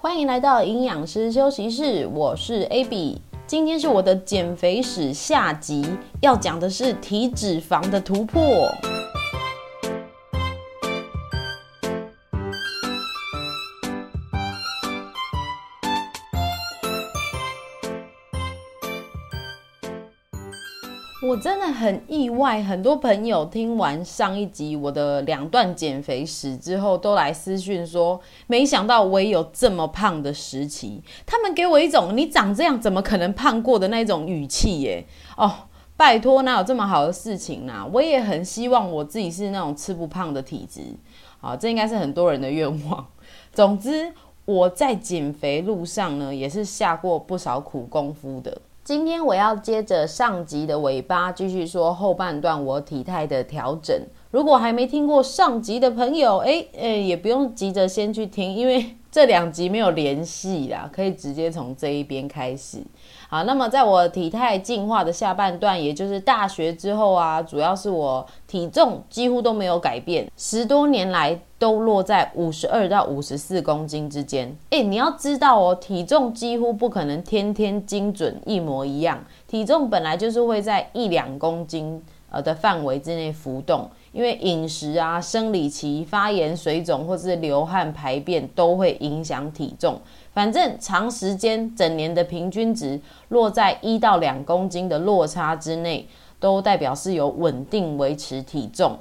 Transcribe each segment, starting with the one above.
欢迎来到营养师休息室，我是 Abby，今天是我的减肥史下集，要讲的是体脂肪的突破。我真的很意外，很多朋友听完上一集我的两段减肥史之后，都来私讯说，没想到我也有这么胖的时期。他们给我一种你长这样怎么可能胖过的那种语气耶。哦，拜托，哪有这么好的事情呢？我也很希望我自己是那种吃不胖的体质。啊，这应该是很多人的愿望。总之，我在减肥路上呢，也是下过不少苦功夫的。今天我要接着上集的尾巴，继续说后半段我体态的调整。如果还没听过上集的朋友，哎哎，也不用急着先去听，因为这两集没有联系啦，可以直接从这一边开始。好，那么在我体态进化的下半段，也就是大学之后啊，主要是我体重几乎都没有改变，十多年来都落在五十二到五十四公斤之间。诶，你要知道哦，体重几乎不可能天天精准一模一样，体重本来就是会在一两公斤呃的范围之内浮动，因为饮食啊、生理期、发炎、水肿或是流汗、排便都会影响体重。反正长时间整年的平均值落在一到两公斤的落差之内，都代表是有稳定维持体重。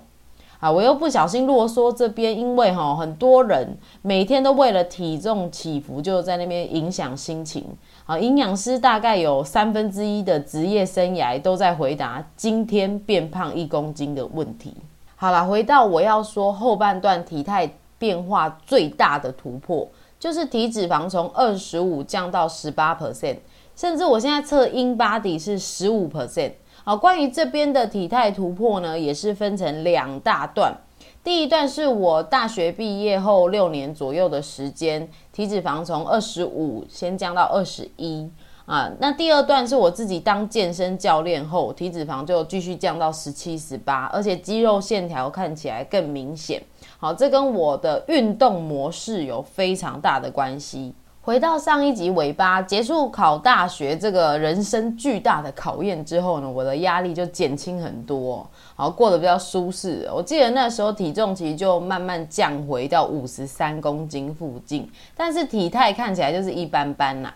啊，我又不小心啰嗦这边，因为哈很多人每天都为了体重起伏就在那边影响心情。啊，营养师大概有三分之一的职业生涯都在回答今天变胖一公斤的问题。好啦，回到我要说后半段体态变化最大的突破。就是体脂肪从二十五降到十八 percent，甚至我现在测 InBody 是十五 percent。好，关于这边的体态突破呢，也是分成两大段。第一段是我大学毕业后六年左右的时间，体脂肪从二十五先降到二十一啊。那第二段是我自己当健身教练后，体脂肪就继续降到十七、十八，而且肌肉线条看起来更明显。好，这跟我的运动模式有非常大的关系。回到上一集尾巴，结束考大学这个人生巨大的考验之后呢，我的压力就减轻很多，好，过得比较舒适。我记得那时候体重其实就慢慢降回到五十三公斤附近，但是体态看起来就是一般般啦。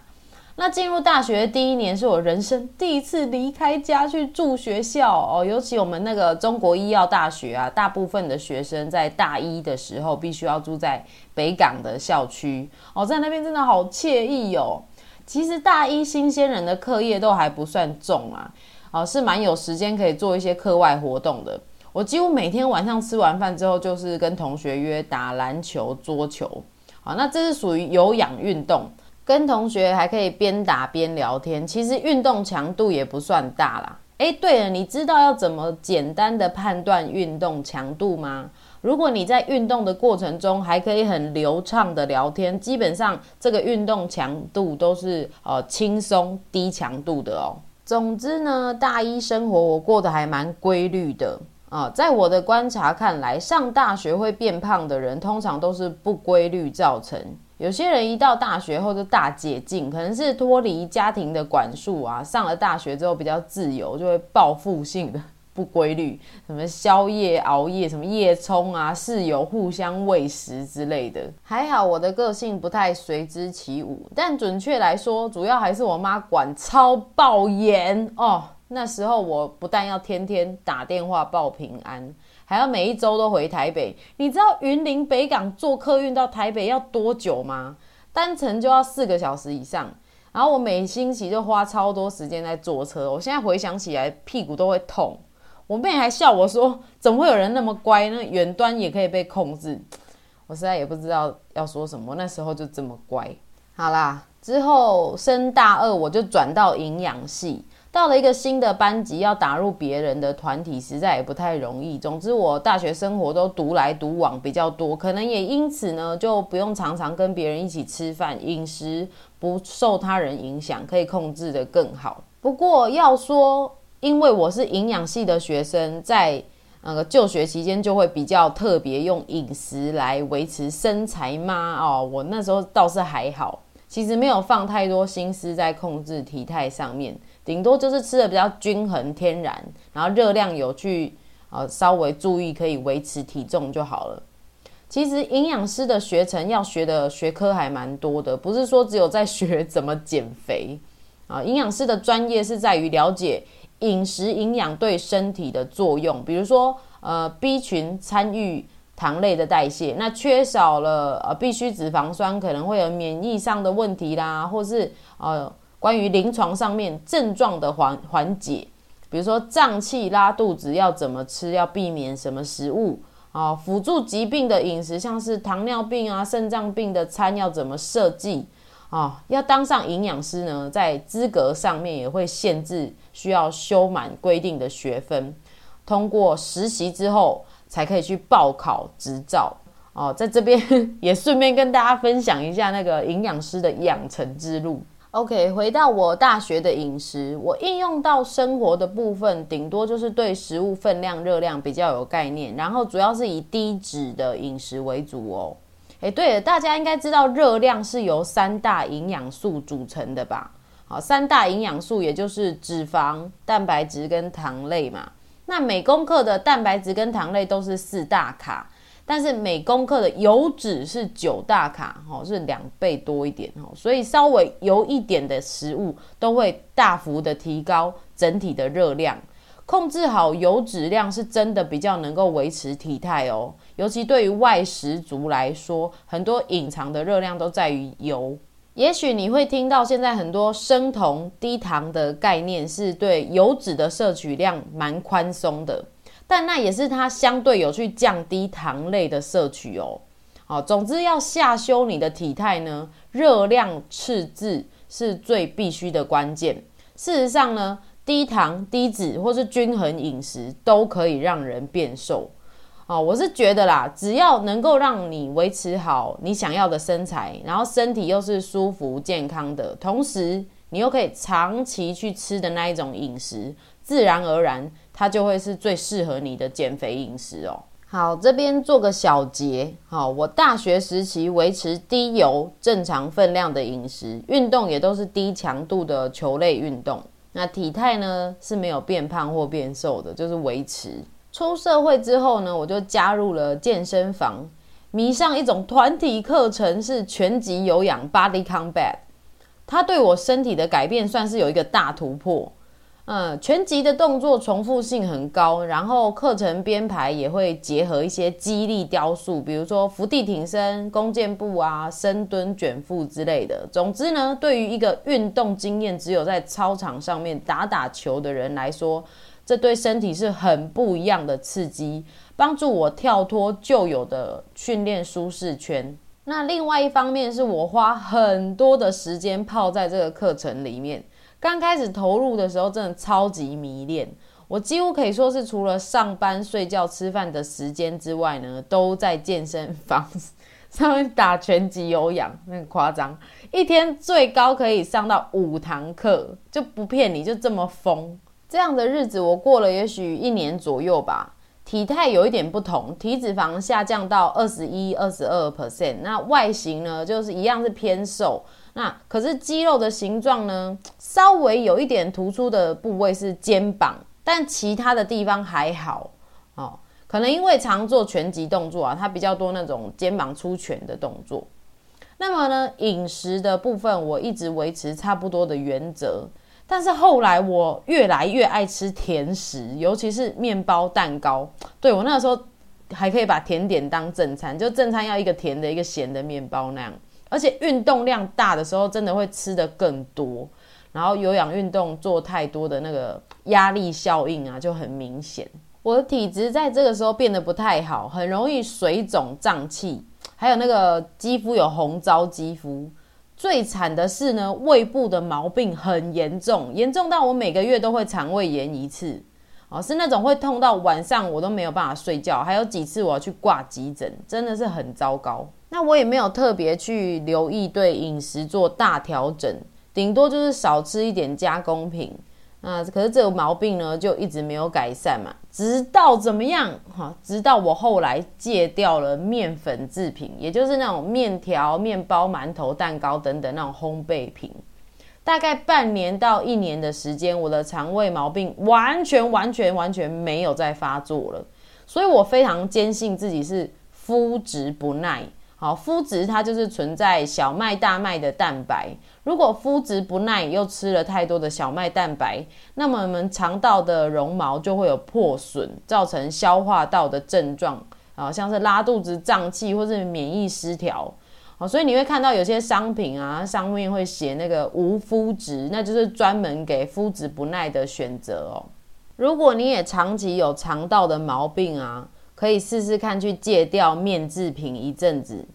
那进入大学第一年是我人生第一次离开家去住学校哦，尤其我们那个中国医药大学啊，大部分的学生在大一的时候必须要住在北港的校区哦，在那边真的好惬意哦。其实大一新鲜人的课业都还不算重啊，哦，是蛮有时间可以做一些课外活动的。我几乎每天晚上吃完饭之后，就是跟同学约打篮球、桌球，好，那这是属于有氧运动。跟同学还可以边打边聊天，其实运动强度也不算大啦。诶，对了，你知道要怎么简单的判断运动强度吗？如果你在运动的过程中还可以很流畅的聊天，基本上这个运动强度都是呃轻松低强度的哦。总之呢，大一生活我过得还蛮规律的啊，在我的观察看来，上大学会变胖的人，通常都是不规律造成。有些人一到大学后就大解禁，可能是脱离家庭的管束啊。上了大学之后比较自由，就会报复性的不规律，什么宵夜熬夜，什么夜冲啊，室友互相喂食之类的。还好我的个性不太随之起舞，但准确来说，主要还是我妈管超爆严哦。那时候我不但要天天打电话报平安。还要每一周都回台北，你知道云林北港坐客运到台北要多久吗？单程就要四个小时以上。然后我每星期就花超多时间在坐车，我现在回想起来屁股都会痛。我妹还笑我说：“怎么会有人那么乖呢？远端也可以被控制。”我实在也不知道要说什么，那时候就这么乖。好啦，之后升大二我就转到营养系。到了一个新的班级，要打入别人的团体，实在也不太容易。总之，我大学生活都独来独往比较多，可能也因此呢，就不用常常跟别人一起吃饭，饮食不受他人影响，可以控制得更好。不过要说，因为我是营养系的学生，在那个就学期间就会比较特别用饮食来维持身材吗？哦，我那时候倒是还好，其实没有放太多心思在控制体态上面，顶多就是吃的比较均衡天然，然后热量有去呃稍微注意，可以维持体重就好了。其实营养师的学程要学的学科还蛮多的，不是说只有在学怎么减肥啊。营养师的专业是在于了解饮食营养对身体的作用，比如说呃 B 群参与糖类的代谢，那缺少了呃必需脂肪酸可能会有免疫上的问题啦，或是呃关于临床上面症状的缓缓解，比如说胀气拉肚子要怎么吃，要避免什么食物。啊，辅助疾病的饮食，像是糖尿病啊、肾脏病的餐要怎么设计啊？要当上营养师呢，在资格上面也会限制，需要修满规定的学分，通过实习之后才可以去报考执照。哦，在这边 也顺便跟大家分享一下那个营养师的养成之路。OK，回到我大学的饮食，我应用到生活的部分，顶多就是对食物分量、热量比较有概念，然后主要是以低脂的饮食为主哦。诶，对了，大家应该知道热量是由三大营养素组成的吧？好，三大营养素也就是脂肪、蛋白质跟糖类嘛。那每公克的蛋白质跟糖类都是四大卡。但是每公克的油脂是九大卡，哦，是两倍多一点，哦，所以稍微油一点的食物都会大幅的提高整体的热量。控制好油脂量是真的比较能够维持体态哦，尤其对于外食族来说，很多隐藏的热量都在于油。也许你会听到现在很多生酮低糖的概念，是对油脂的摄取量蛮宽松的。但那也是它相对有去降低糖类的摄取哦。好，总之要下修你的体态呢，热量赤字是最必须的关键。事实上呢，低糖、低脂或是均衡饮食都可以让人变瘦。哦，我是觉得啦，只要能够让你维持好你想要的身材，然后身体又是舒服健康的，同时你又可以长期去吃的那一种饮食，自然而然。它就会是最适合你的减肥饮食哦。好，这边做个小结。好，我大学时期维持低油、正常分量的饮食，运动也都是低强度的球类运动。那体态呢是没有变胖或变瘦的，就是维持。出社会之后呢，我就加入了健身房，迷上一种团体课程，是拳击有氧 Body Combat。它对我身体的改变算是有一个大突破。嗯，拳击的动作重复性很高，然后课程编排也会结合一些肌力雕塑，比如说伏地挺身、弓箭步啊、深蹲、卷腹之类的。总之呢，对于一个运动经验只有在操场上面打打球的人来说，这对身体是很不一样的刺激，帮助我跳脱旧有的训练舒适圈。那另外一方面是我花很多的时间泡在这个课程里面。刚开始投入的时候，真的超级迷恋。我几乎可以说是除了上班、睡觉、吃饭的时间之外呢，都在健身房上面打拳击、有氧，那个夸张。一天最高可以上到五堂课，就不骗你，就这么疯。这样的日子我过了也许一年左右吧。体态有一点不同，体脂肪下降到二十一、二十二 percent。那外形呢，就是一样是偏瘦。那可是肌肉的形状呢，稍微有一点突出的部位是肩膀，但其他的地方还好哦。可能因为常做拳击动作啊，它比较多那种肩膀出拳的动作。那么呢，饮食的部分我一直维持差不多的原则，但是后来我越来越爱吃甜食，尤其是面包、蛋糕。对，我那个时候还可以把甜点当正餐，就正餐要一个甜的，一个咸的面包那样。而且运动量大的时候，真的会吃得更多。然后有氧运动做太多的那个压力效应啊，就很明显。我的体质在这个时候变得不太好，很容易水肿胀气，还有那个肌肤有红糟肌肤。最惨的是呢，胃部的毛病很严重，严重到我每个月都会肠胃炎一次。哦，是那种会痛到晚上我都没有办法睡觉，还有几次我要去挂急诊，真的是很糟糕。那我也没有特别去留意对饮食做大调整，顶多就是少吃一点加工品。那可是这个毛病呢，就一直没有改善嘛。直到怎么样？哈，直到我后来戒掉了面粉制品，也就是那种面条、面包、馒头、蛋糕等等那种烘焙品。大概半年到一年的时间，我的肠胃毛病完全、完全、完全没有再发作了。所以我非常坚信自己是麸质不耐。好，麸质它就是存在小麦、大麦的蛋白。如果麸质不耐，又吃了太多的小麦蛋白，那么我们肠道的绒毛就会有破损，造成消化道的症状啊，像是拉肚子、胀气或是免疫失调。好，所以你会看到有些商品啊，上面会写那个无麸质，那就是专门给麸质不耐的选择哦。如果你也长期有肠道的毛病啊，可以试试看去戒掉面制品一阵子，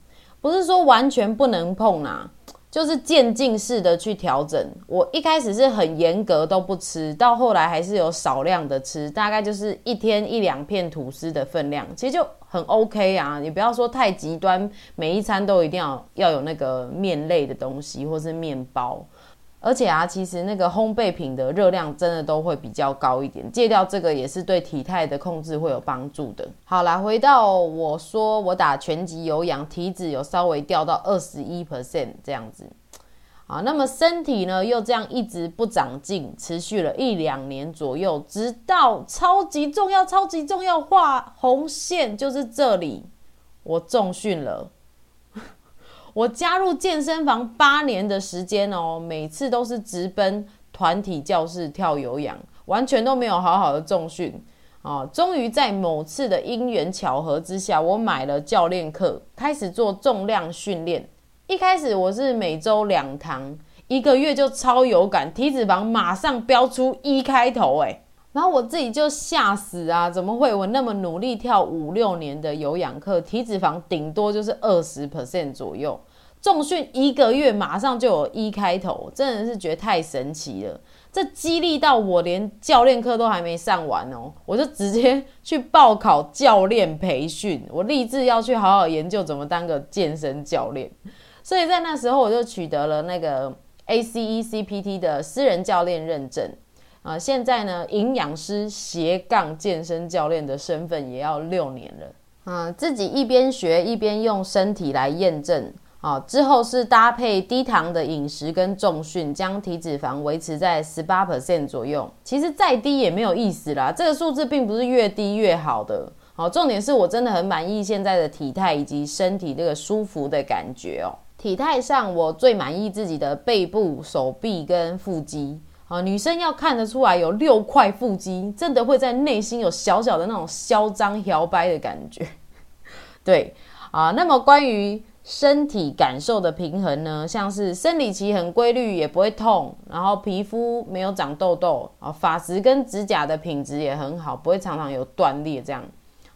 不是说完全不能碰啊，就是渐进式的去调整。我一开始是很严格都不吃，到后来还是有少量的吃，大概就是一天一两片吐司的分量，其实就很 OK 啊。你不要说太极端，每一餐都一定要要有那个面类的东西或是面包。而且啊，其实那个烘焙品的热量真的都会比较高一点，戒掉这个也是对体态的控制会有帮助的。好啦，回到我说，我打拳击有氧，体脂有稍微掉到二十一 percent 这样子。啊，那么身体呢又这样一直不长进，持续了一两年左右，直到超级重要、超级重要画红线，就是这里，我重训了。我加入健身房八年的时间哦，每次都是直奔团体教室跳有氧，完全都没有好好的重训哦。终于在某次的因缘巧合之下，我买了教练课，开始做重量训练。一开始我是每周两堂，一个月就超有感，体脂肪马上飙出一开头诶。然后我自己就吓死啊，怎么会？我那么努力跳五六年的有氧课，体脂肪顶多就是二十 percent 左右。重训一个月，马上就有一开头，真的是觉得太神奇了。这激励到我，连教练课都还没上完哦，我就直接去报考教练培训。我立志要去好好研究怎么当个健身教练。所以在那时候，我就取得了那个 ACE CPT 的私人教练认证啊。现在呢，营养师斜杠健身教练的身份也要六年了。啊，自己一边学一边用身体来验证。好，之后是搭配低糖的饮食跟重训，将体脂肪维持在十八 percent 左右。其实再低也没有意思啦，这个数字并不是越低越好的。好，重点是我真的很满意现在的体态以及身体这个舒服的感觉哦。体态上，我最满意自己的背部、手臂跟腹肌。啊，女生要看得出来有六块腹肌，真的会在内心有小小的那种嚣张摇摆的感觉。对，啊，那么关于。身体感受的平衡呢，像是生理期很规律，也不会痛，然后皮肤没有长痘痘啊，发质跟指甲的品质也很好，不会常常有断裂这样，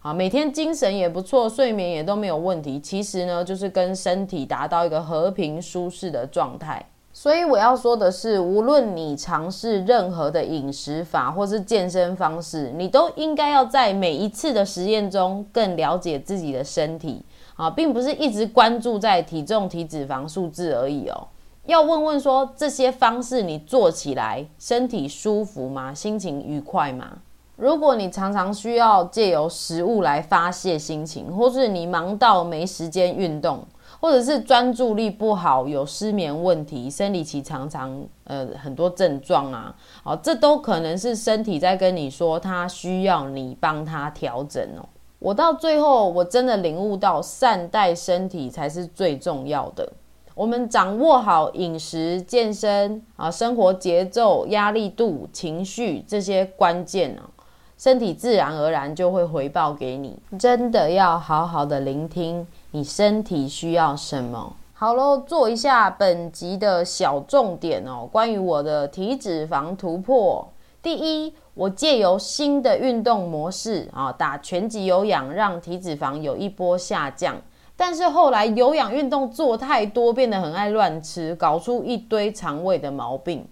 啊，每天精神也不错，睡眠也都没有问题。其实呢，就是跟身体达到一个和平舒适的状态。所以我要说的是，无论你尝试任何的饮食法或是健身方式，你都应该要在每一次的实验中更了解自己的身体。啊，并不是一直关注在体重、体脂肪数字而已哦。要问问说，这些方式你做起来身体舒服吗？心情愉快吗？如果你常常需要借由食物来发泄心情，或是你忙到没时间运动，或者是专注力不好、有失眠问题、生理期常常呃很多症状啊，好，这都可能是身体在跟你说，它需要你帮它调整哦。我到最后，我真的领悟到，善待身体才是最重要的。我们掌握好饮食、健身啊、生活节奏、压力度、情绪这些关键啊，身体自然而然就会回报给你。真的要好好的聆听你身体需要什么。好喽，做一下本集的小重点哦，关于我的体脂肪突破。第一。我借由新的运动模式啊，打拳击有氧，让体脂肪有一波下降。但是后来有氧运动做太多，变得很爱乱吃，搞出一堆肠胃的毛病。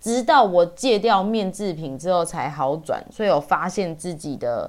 直到我戒掉面制品之后才好转，所以我发现自己的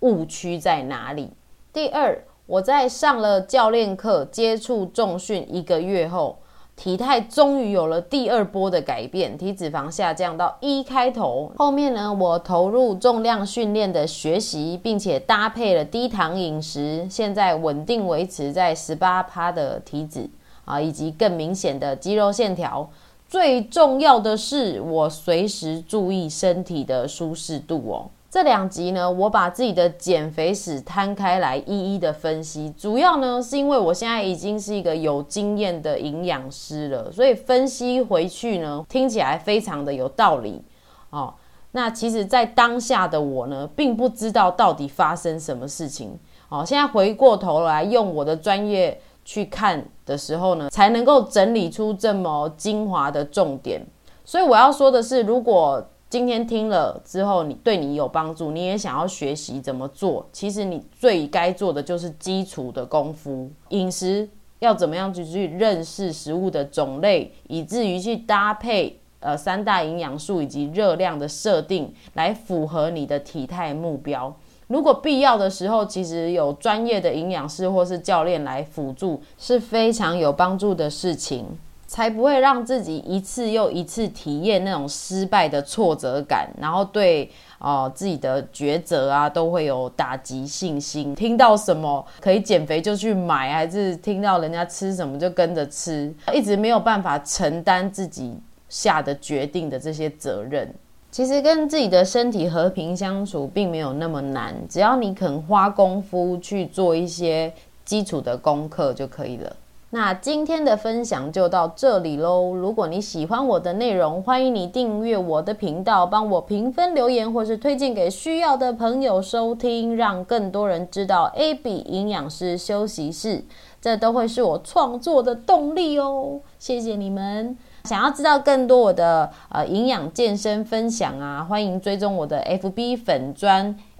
误区在哪里。第二，我在上了教练课，接触重训一个月后。体态终于有了第二波的改变，体脂肪下降到一开头。后面呢，我投入重量训练的学习，并且搭配了低糖饮食，现在稳定维持在十八趴的体脂啊，以及更明显的肌肉线条。最重要的是，我随时注意身体的舒适度哦。这两集呢，我把自己的减肥史摊开来一一的分析。主要呢，是因为我现在已经是一个有经验的营养师了，所以分析回去呢，听起来非常的有道理哦。那其实，在当下的我呢，并不知道到底发生什么事情哦。现在回过头来，用我的专业。去看的时候呢，才能够整理出这么精华的重点。所以我要说的是，如果今天听了之后，你对你有帮助，你也想要学习怎么做，其实你最该做的就是基础的功夫，饮食要怎么样去去认识食物的种类，以至于去搭配呃三大营养素以及热量的设定，来符合你的体态目标。如果必要的时候，其实有专业的营养师或是教练来辅助，是非常有帮助的事情，才不会让自己一次又一次体验那种失败的挫折感，然后对哦、呃、自己的抉择啊都会有打击信心。听到什么可以减肥就去买，还是听到人家吃什么就跟着吃，一直没有办法承担自己下的决定的这些责任。其实跟自己的身体和平相处并没有那么难，只要你肯花功夫去做一些基础的功课就可以了。那今天的分享就到这里喽。如果你喜欢我的内容，欢迎你订阅我的频道，帮我评分留言，或是推荐给需要的朋友收听，让更多人知道 A B 营养师休息室，这都会是我创作的动力哦。谢谢你们。想要知道更多我的呃营养健身分享啊，欢迎追踪我的 FB 粉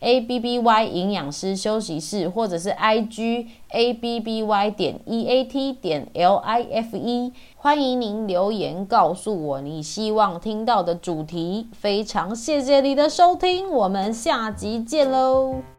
ABBY 营养师休息室，或者是 IG ABBY 点 EAT 点 LIFE。欢迎您留言告诉我你希望听到的主题。非常谢谢你的收听，我们下集见喽。